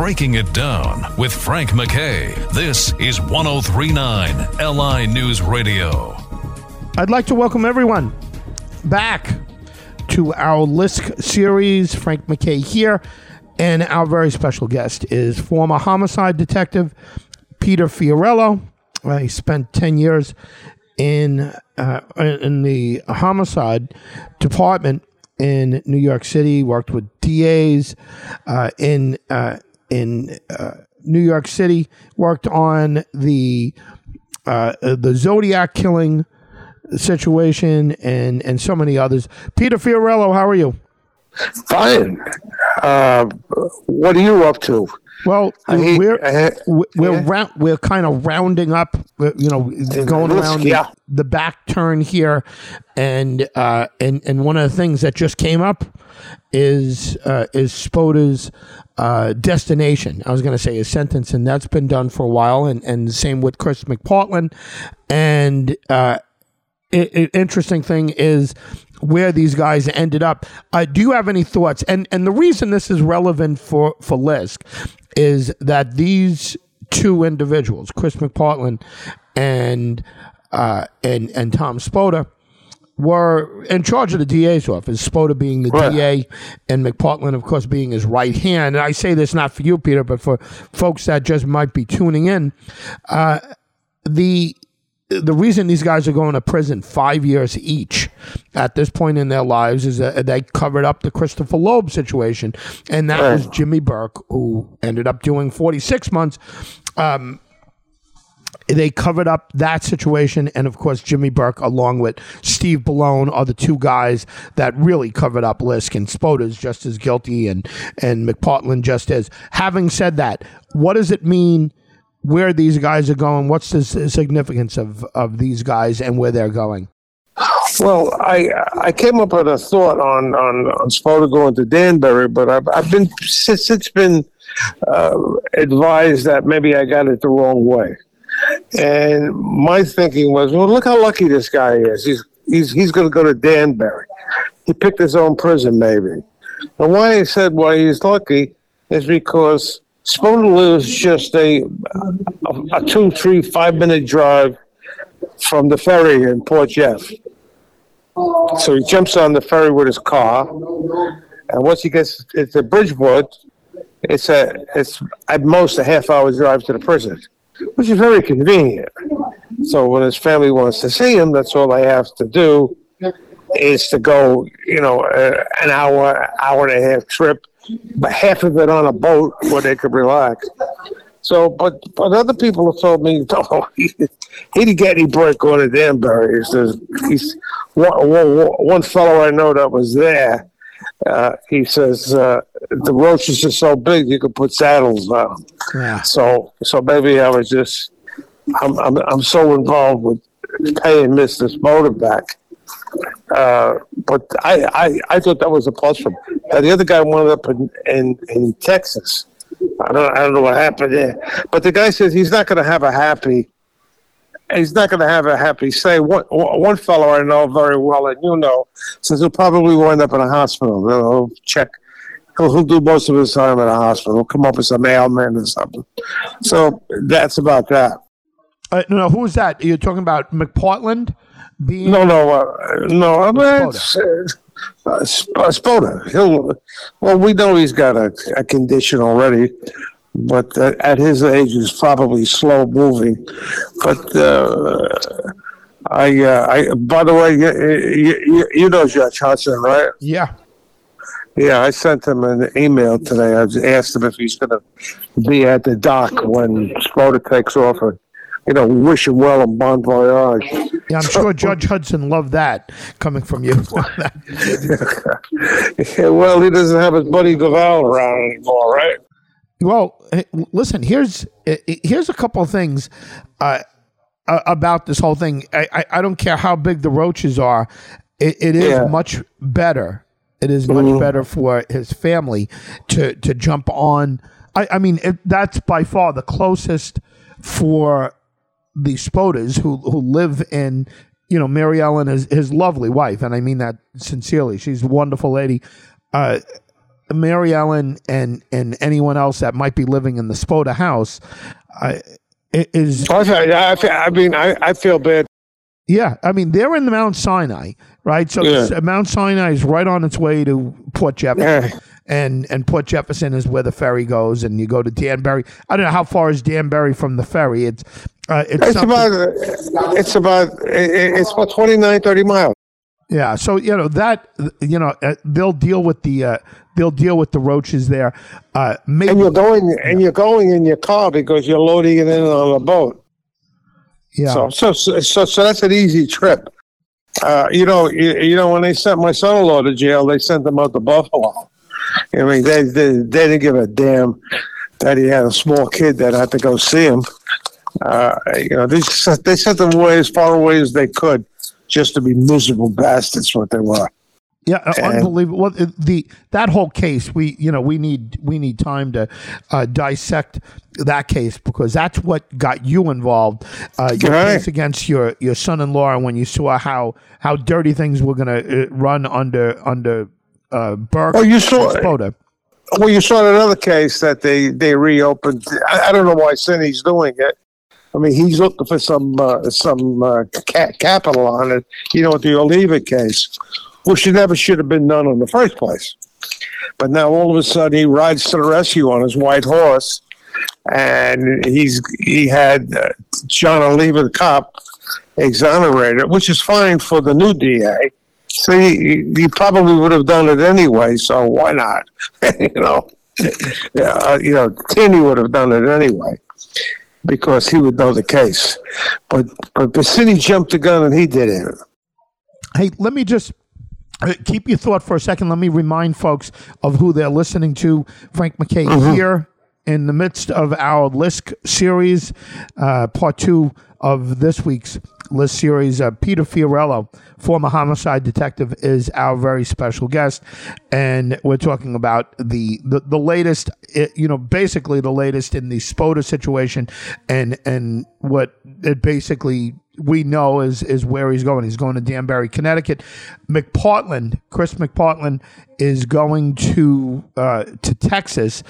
Breaking It Down with Frank McKay. This is 1039 LI News Radio. I'd like to welcome everyone back to our LISK series. Frank McKay here. And our very special guest is former homicide detective Peter Fiorello. Uh, he spent 10 years in, uh, in the homicide department in New York City, worked with DAs uh, in, uh, in uh, New York City, worked on the, uh, the Zodiac killing situation and, and so many others. Peter Fiorello, how are you? Fine. Uh, what are you up to? Well, hate- we're hate- we're yeah. round, we're kind of rounding up, you know, going around yeah. the, the back turn here, and uh, and and one of the things that just came up is uh, is Spota's uh, destination. I was going to say his sentence, and that's been done for a while, and and same with Chris McPartland, and. Uh, i- i- interesting thing is where these guys ended up. Uh, do you have any thoughts? And and the reason this is relevant for for Lisk is that these two individuals, Chris McPartland and uh, and and Tom Spota, were in charge of the DA's office. Spota being the Right. DA, and McPartland, of course, being his right hand. And I say this not for you, Peter, but for folks that just might be tuning in. Uh, the the reason these guys are going to prison five years each at this point in their lives is that they covered up the Christopher Loeb situation, and that was Jimmy Burke, who ended up doing 46 months. Um, they covered up that situation, and of course, Jimmy Burke, along with Steve Bellone, are the two guys that really covered up Lisk. And Spota's just as guilty, and and McPartland just as. Having said that, what does it mean? Where these guys are going? What's the significance of of these guys and where they're going? Well, I I came up with a thought on on on Spota going to Danbury, but I've I've been since it's been uh, advised that maybe I got it the wrong way, and my thinking was, well, look how lucky this guy is. He's he's he's going to go to Danbury. He picked his own prison, maybe. And why I said why he's lucky is because Spota is just a a, a two, three, five minute drive from the ferry in Port Jeff. So he jumps on the ferry with his car, and once he gets to Bridgeport, it's a it's at most a half hour drive to the prison, which is very convenient. So when his family wants to see him, that's all they have to do is to go, you know, uh, an hour, hour and a half trip, but half of it on a boat where they could relax. So, but but other people have told me, no, he, he didn't get any break going to Danbury. He says he's one, one, one fellow I know that was there. Uh, he says uh, the roaches are so big you could put saddles on them. Yeah. So so maybe I was just I'm I'm, I'm so involved with paying Mister Spota back. Uh, but I, I I thought that was a plus for him. Now, the other guy wound up in, in, in Texas. I don't I don't know what happened there. But the guy says he's not going to have a happy. He's not going to have a happy say. One one fellow I know very well, and you know, says he'll probably wind up in a hospital. He'll check. He'll, he'll do most of his time in a hospital. He'll come up with some ailment or something. So that's about that. Uh, no, no, who is that? You're talking about McPartland being No, no, uh, no. I mean, it's, uh, uh, Sp- Spota. He'll. Well, we know he's got a, a condition already, but uh, at his age, he's probably slow moving. But uh, I, uh, I. By the way, you, you, you know Judge Hudson, right? Yeah. Yeah, I sent him an email today. I asked him if he's going to be at the dock when Spota takes off. And, you know, wish him well and bon voyage. Yeah, I'm sure Judge Hudson loved that coming from you. Yeah, well, he doesn't have his buddy Duval around anymore, right? Well, listen. Here's eh, eh, here's a couple of things uh, about this whole thing. I, I I don't care how big the roaches are. It, it is Yeah. much better. It is much better for his family to to jump on. I, I mean, it, that's by far the closest for the Spotas who who live in you know Mary Ellen is his lovely wife, and I mean that sincerely. She's a wonderful lady. Uh, Mary Ellen and and anyone else that might be living in the Spota house uh, is I, feel- I, feel- I mean, I, I feel bad. yeah. I mean, they're in the Mount Sinai, right? So Yeah. Mount Sinai is right on its way to Port Jefferson. Yeah. And and Port Jefferson is where the ferry goes, and you go to Danbury. I don't know how far is Danbury from the ferry. It's uh, it's, It's about, it's about, it's about 29, 30 miles. Yeah, so you know that you know uh, they'll deal with the uh, they'll deal with the roaches there. Uh, maybe And you're going, and you're going in your car because you're loading it in on a boat. yeah, So, so, so, so, so that's an easy trip. Uh, you know, you, you know, when they sent my son-in-law to jail, they sent him out to Buffalo. I mean, they, they, they didn't give a damn that he had a small kid that had to go see him. Uh, you know, they sent, they sent them away as far away as they could just to be miserable bastards, what they were. yeah, uh, and- unbelievable. Well, the that whole case, we you know we need we need time to uh, dissect that case because that's what got you involved. Uh, your Right. case against your your son-in-law when you saw how how dirty things were going to uh, run under under uh, Burke. Oh, you saw- Spota. Well, you saw another case that they, they reopened. I, I don't know why Sini's doing it. I mean, he's looking for some uh, some uh, ca- capital on it. You know, with the Oliva case, which never should have been done in the first place. But now all of a sudden he rides to the rescue on his white horse, and he's he had uh, John Oliva, the cop, exonerated, which is fine for the new DA. So he, he probably would have done it anyway. So why not? you know, uh, you know, Tierney would have done it anyway because he would know the case. But but the city jumped the gun and he did it. Hey, let me just uh, keep your thought for a second. Let me remind folks of who they're listening to. Frank McKay here in the midst of our Lisk series, uh, part two of this week's Lisk series. Uh, Peter Fiorello, former homicide detective, is our very special guest, and we're talking about the the, the latest. uh, You know, basically the latest in the Spota situation, and and what it basically we know is is where he's going. He's going to Danbury, Connecticut. McPartland, Chris McPartland, is going to uh, to Texas,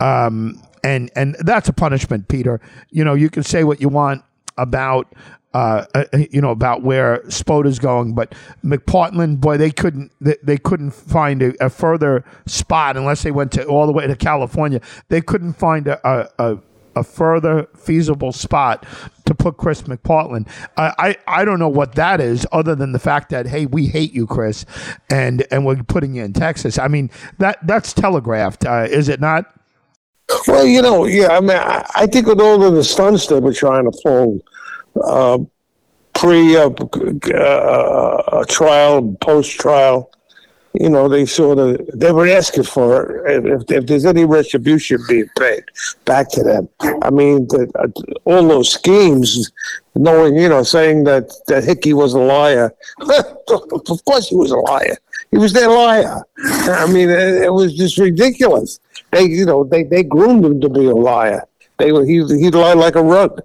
um, and and that's a punishment, Peter. You know, you can say what you want about. Uh, uh, you know about where Spota's going, but McPartland, boy, they couldn't they, they couldn't find a, a further spot unless they went to all the way to California. They couldn't find a, a, a further feasible spot to put Chris McPartland. I, I don't know what that is, other than the fact that hey, we hate you, Chris, and and we're putting you in Texas. I mean that that's telegraphed, uh, is it not? Well, you know, yeah. I mean, I, I think with all of the stunts they were trying to pull, uh, pre uh, uh, trial, post trial, you know, they sort of they were asking for if, if there's any retribution being paid back to them. I mean, the, uh, all those schemes, knowing, you know, saying that that Hickey was a liar. of course, he was a liar. He was their liar. I mean, it, it was just ridiculous. They, you know, they they groomed him to be a liar. They were he he lied like a rug.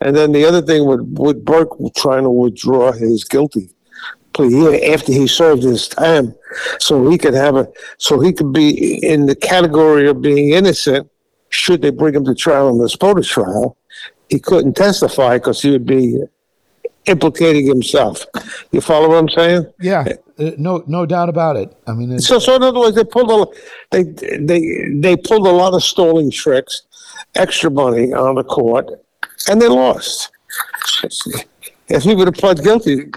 And then the other thing with with Burke trying to withdraw his guilty plea after he served his time, so he could have a so he could be in the category of being innocent. Should they bring him to trial in the Spota trial, he couldn't testify because he would be implicating himself. You follow what I'm saying? Yeah, uh, no no doubt about it. I mean, So, so in other words, they pulled a they they they pulled a lot of stalling tricks, extra money on the court, and they lost. If he would have pled guilty,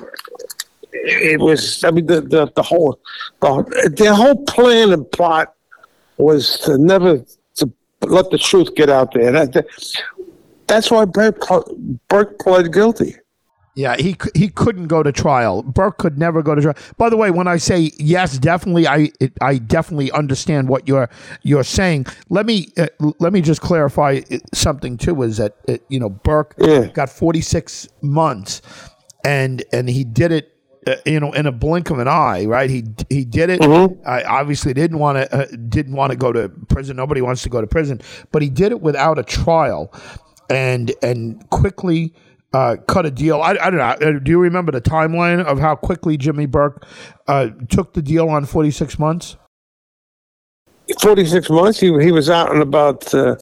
it was. I mean, the the, the whole the their whole plan and plot was to never to let the truth get out there. That, that- that's why Burke, Burke pled guilty. Yeah, he he couldn't go to trial. Burke could never go to trial. By the way, when I say yes, definitely, I it, I definitely understand what you're you're saying. Let me uh, let me just clarify uh, something too. Is that uh, you know Burke Yeah. got 46 months, and and he did it. Uh, you know, in a blink of an eye, right? He he did it. I obviously didn't want to uh, didn't want to go to prison. Nobody wants to go to prison, but he did it without a trial, and and quickly uh, cut a deal. I, I don't know. Uh, Do you remember the timeline of how quickly Jimmy Burke uh, took the deal on 46 months? 46 months. He, he was out in about, uh,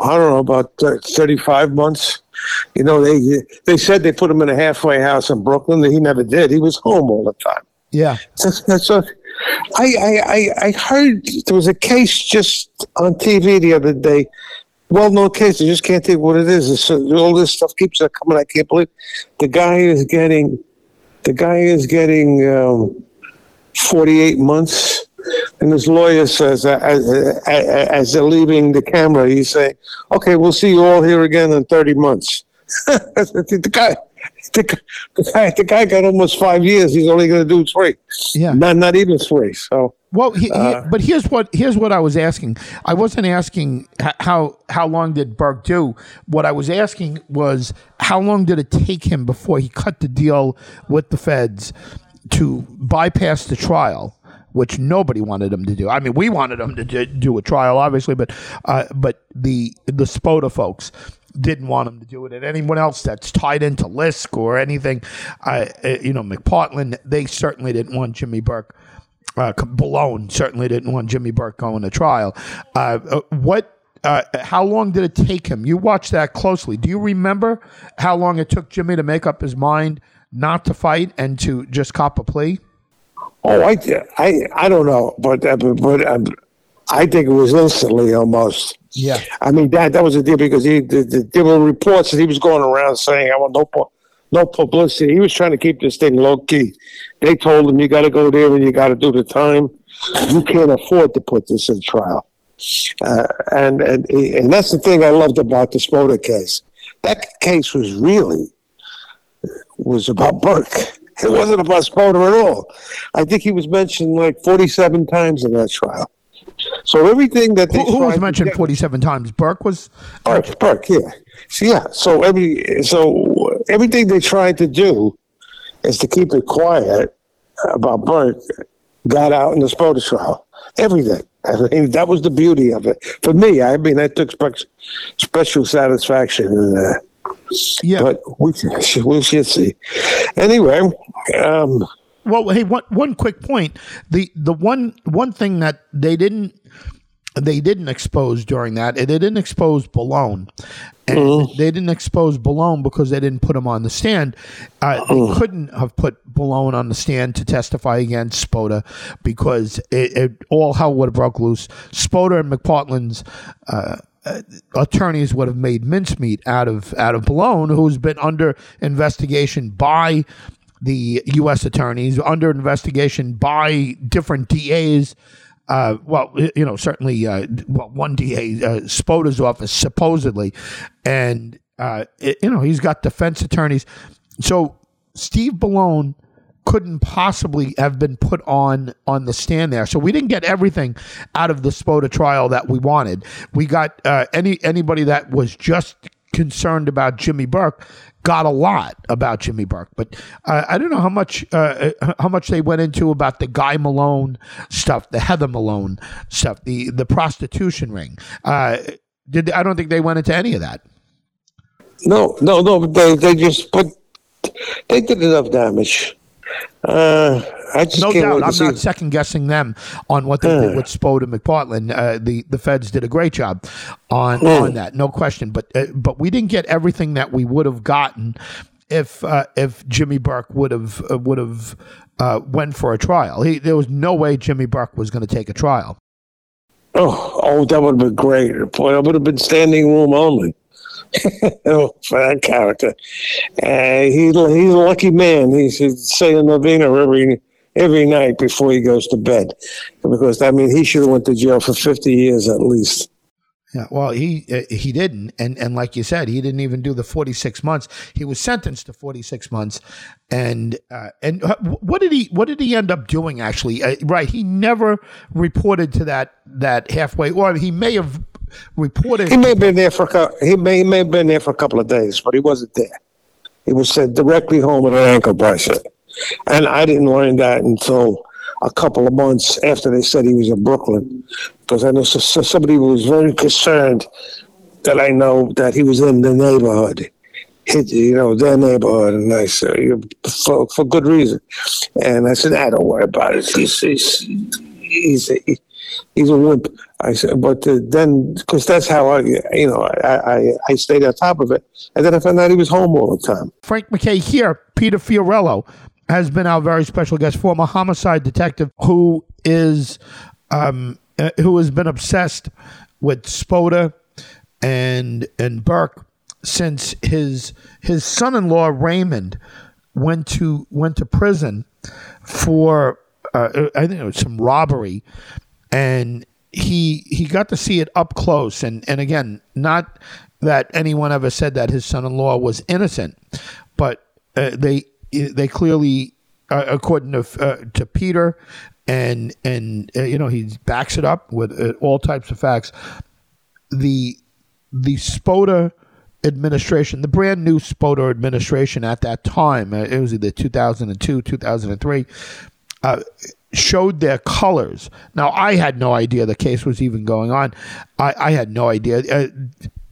I don't know, about 35 months. You know, they they said they put him in a halfway house in Brooklyn. That he never did. He was home all the time. Yeah. So, I, I, I heard there was a case just on TV the other day. Well known case. I just can't think what it is. It's, uh, all this stuff keeps uh, coming. I can't believe the guy is getting the guy is getting um, 48 months and his lawyer says, uh, as, as, as they're leaving the camera, he's saying, "Okay, we'll see you all here again in 30 months." the guy, the, guy, the guy got almost five years. He's only going to do three. Yeah, not not even three. So well, he, uh, he, but here's what here's what I was asking. I wasn't asking how how long did Burke do. What I was asking was how long did it take him before he cut the deal with the feds to bypass the trial which nobody wanted him to do. I mean, we wanted him to do a trial, obviously, but uh, but the the Spota folks didn't want him to do it. And anyone else that's tied into Lisk or anything, uh, you know, McPartland, they certainly didn't want Jimmy Burke. Uh, Bellone certainly didn't want Jimmy Burke going to trial. Uh, uh what? Uh, how long did it take him? You watched that closely. Do you remember how long it took Jimmy to make up his mind not to fight and to just cop a plea? Oh, I, I, I don't know, but uh, but um, I think it was instantly almost. Yeah. I mean that that was a deal because he the, the, there were reports that he was going around saying I want no no publicity. He was trying to keep this thing low key. They told him you got to go there and you got to do the time. You can't afford to put this in trial. Uh, and and and that's the thing I loved about the Spota case. That case was really was about Burke. It wasn't about Spota at all. I think he was mentioned like 47 times in that trial. So everything that they who, who was mentioned get, 47 times? Burke was Burke. Burke, yeah. So yeah. So every so everything they tried to do is to keep it quiet about Burke got out in the Spota trial. Everything. I mean, that was the beauty of it for me. I mean, I took spe- special satisfaction in that. Yeah, but we we should see. Anyway, um, well, hey, one one quick point. The the one one thing that they didn't they didn't expose during that. They didn't expose Bellone. And mm. they didn't expose Bellone because they didn't put him on the stand. Uh, they mm. couldn't have put Bellone on the stand to testify against Spota because it, it, all hell would have broke loose. Spota and McPartland's uh, uh, attorneys would have made mincemeat out of out of Bellone, who's been under investigation by the U.S. attorneys, under investigation by different DAs. Uh, well, you know, certainly, uh, well, one DA, uh, Spota's office, supposedly, and uh, it, you know, he's got defense attorneys. So Steve Bellone couldn't possibly have been put on on the stand there. So we didn't get everything out of the Spota trial that we wanted. We got uh, any anybody that was just concerned about Jimmy Burke got a lot about Jimmy Burke, but uh, I don't know how much uh, how much they went into about the Guy Malone stuff, the Heather Malone stuff, the the prostitution ring. Uh, did I don't think they went into any of that. No, no, no. They they just put they did enough damage. Uh, I just no doubt. I'm not second guessing them on what they uh, did with Spota and McPartland. Uh, the the feds did a great job on uh, on that, no question. But uh, but we didn't get everything that we would have gotten if uh, if Jimmy Burke would have uh, would have went for a trial. He, there was no way Jimmy Burke was going to take a trial. Oh, oh, that would have been great. Boy, that would have been standing room only. for that character. Uh, he's he's a lucky man. He's saying a novena every every night before he goes to bed, because I mean he should have went to jail for fifty years at least. Yeah, well, he uh, he didn't, and and like you said, he didn't even do the forty six months. He was sentenced to forty six months, and uh, and uh, what did he what did he end up doing? Actually, uh, right, he never reported to that that halfway, or he may have reported. He may have been there for a, he may he may have been there for a couple of days, but he wasn't there. He was sent directly home with an ankle bracelet, and I didn't learn that until a couple of months after they said he was in Brooklyn, because I know somebody was very concerned that I know that he was in the neighborhood. You know, their neighborhood, and I said, for, for good reason. And I said, I don't worry about it. He's, he's, he's a, he's a wimp. I said, but uh, then because that's how I, you know, I, I I stayed on top of it, and then I found out he was home all the time. Frank McKay here, Peter Fiorello has been our very special guest, former homicide detective who is um, uh, who has been obsessed with Spota and and Burke since his his son-in-law Raymond went to went to prison for uh, I think it was some robbery, and he he got to see it up close. And and again, not that anyone ever said that his son-in-law was innocent, but uh, they they clearly, uh, according to uh, to Peter, and and uh, you know he backs it up with uh, all types of facts. The the Spota administration, the brand new Spota administration at that time, uh, it was either 2002, 2003, uh, showed their colors. Now, I had no idea the case was even going on. I, I had no idea. Uh,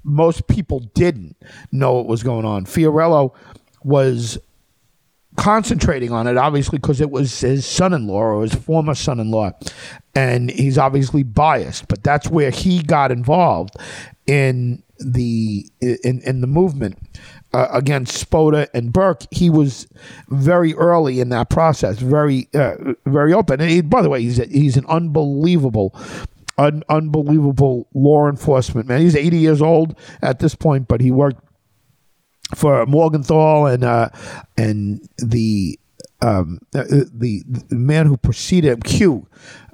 most people didn't know what was going on. Fiorello was concentrating on it, obviously, because it was his son in law or his former son in law. And he's obviously biased, but that's where he got involved in the in, in the movement uh, against Spota and Burke. He was very early in that process, very uh, very open. And he, by the way, he's a, he's an unbelievable un, unbelievable law enforcement man. He's 80 years old at this point, but he worked for Morgenthau and uh, and the um, uh, the, the man who preceded him, Q,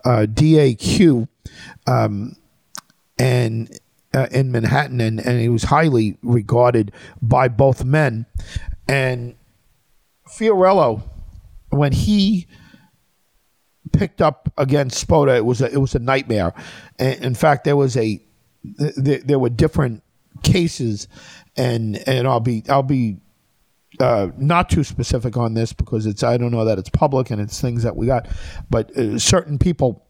uh, DAQ, um, and uh, in Manhattan, and, and he was highly regarded by both men. And Fiorello, when he picked up against Spota, it was a, it was a nightmare. And in fact, there was a there were different cases and and I'll be I'll be uh, not too specific on this because it's I don't know that it's public and it's things that we got, but uh, certain people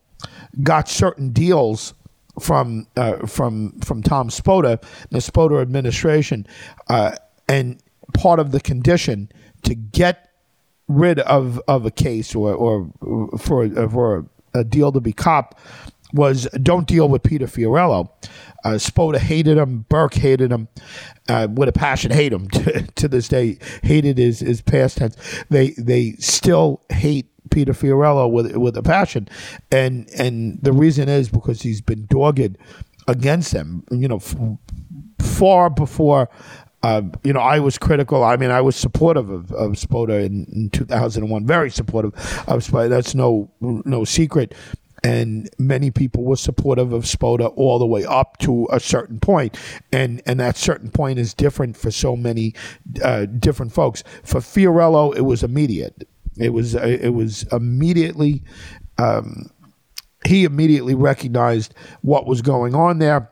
got certain deals from uh, from from Tom Spota, the Spota administration, uh, and part of the condition to get rid of of a case or or for for a deal to be cop was don't deal with Peter Fiorello. Uh, Spota hated him. Burke hated him uh, with a passion. Hate him to, to this day. Hated his, his past tense. They they still hate Peter Fiorello with with a passion, and and the reason is because he's been dogged against them. You know, f- far before. Uh, you know, I was critical. I mean, I was supportive of, of Spota in, in 2001, very supportive of Spota. That's no no secret and many people were supportive of Spota all the way up to a certain point, and and that certain point is different for so many uh, different folks. For Fiorello, it was immediate. It was uh, it was immediately. Um, he immediately recognized what was going on there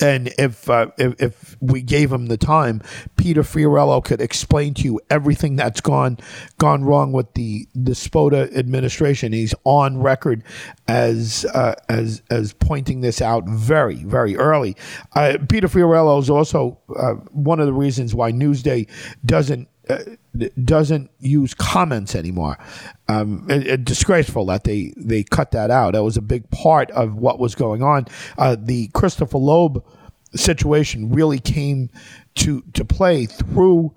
and if, uh, if, if we gave him the time, Peter Fiorello could explain to you everything that's gone gone wrong with the the Spota administration. He's on record as uh, as as pointing this out very very early. Uh, Peter Fiorello is also uh, one of the reasons why Newsday doesn't doesn't use comments anymore. Um, it, it, disgraceful that they they cut that out. That was a big part of what was going on. Uh, the Christopher Loeb situation really came to to play through.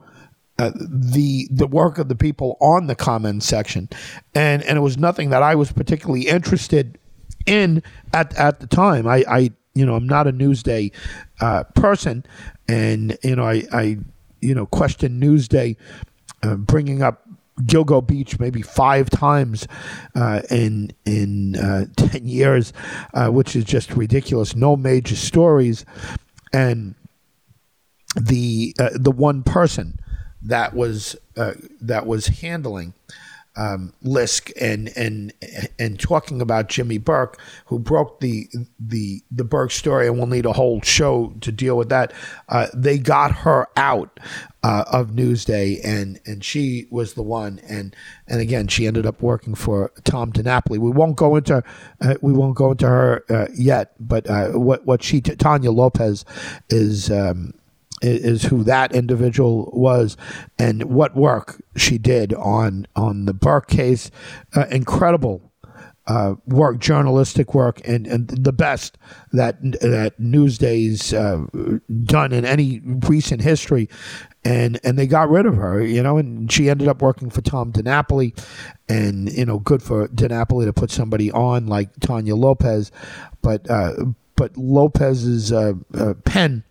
Uh, the the work of the people on the comments section, and and it was nothing that I was particularly interested in at at the time. I, I you know I'm not a Newsday uh, person, and you know I, I you know question Newsday uh, bringing up Gilgo Beach maybe five times uh, in in uh, ten years, uh, which is just ridiculous. No major stories, and the uh, the one person that was uh, that was handling um, Lisk and and and talking about Jimmy Burke, who broke the the the Burke story, and we'll need a whole show to deal with that. Uh, they got her out uh, of Newsday, and and she was the one, and and again, she ended up working for Tom DiNapoli. We won't go into uh, we won't go into her uh, yet, but uh, what what she Tanya Lopez is. Um, is who that individual was and what work she did on on the Burke case. Uh, incredible, uh, work, journalistic work, and, and the best that that Newsday's uh, done in any recent history. And and they got rid of her, you know, and she ended up working for Tom DiNapoli, and you know, good for DiNapoli to put somebody on like Tanya Lopez, but uh, but Lopez's uh, uh, pen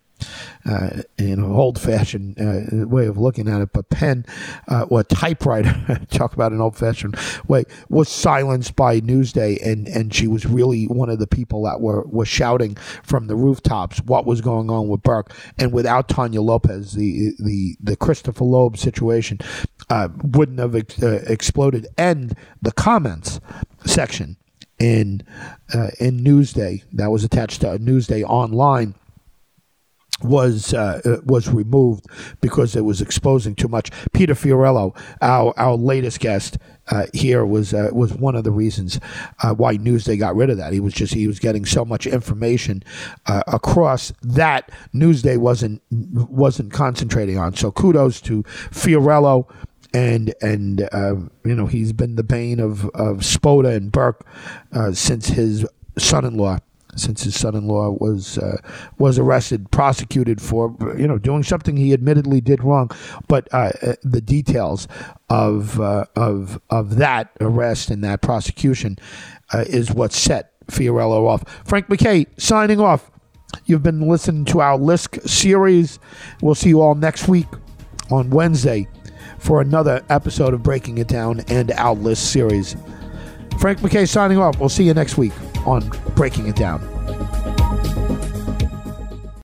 uh, you old fashioned uh, way of looking at it, but pen uh, or typewriter, talk about an old fashioned way, was silenced by Newsday, and, and she was really one of the people that were, were shouting from the rooftops what was going on with Burke. And without Tanya Lopez, the the, the Christopher Loeb situation uh, wouldn't have ex- uh, exploded. And the comments section in uh, in Newsday that was attached to Newsday online was uh, uh, was removed because it was exposing too much. Peter Fiorello, our our latest guest uh, here, was uh, was one of the reasons uh, why Newsday got rid of that. He was just he was getting so much information uh, across that Newsday wasn't wasn't concentrating on. So kudos to Fiorello. And and you know he's been the bane of of Spota and Burke since his son-in-law since his son-in-law was uh, was arrested, prosecuted for you know doing something he admittedly did wrong, but uh, uh, the details of uh, of of that arrest and that prosecution uh, is what set Fiorello off. Frank McKay signing off. You've been listening to our Lisk series. We'll see you all next week on Wednesday for another episode of Breaking It Down and our Lisk series. Frank McKay signing off. We'll see you next week on Breaking It Down.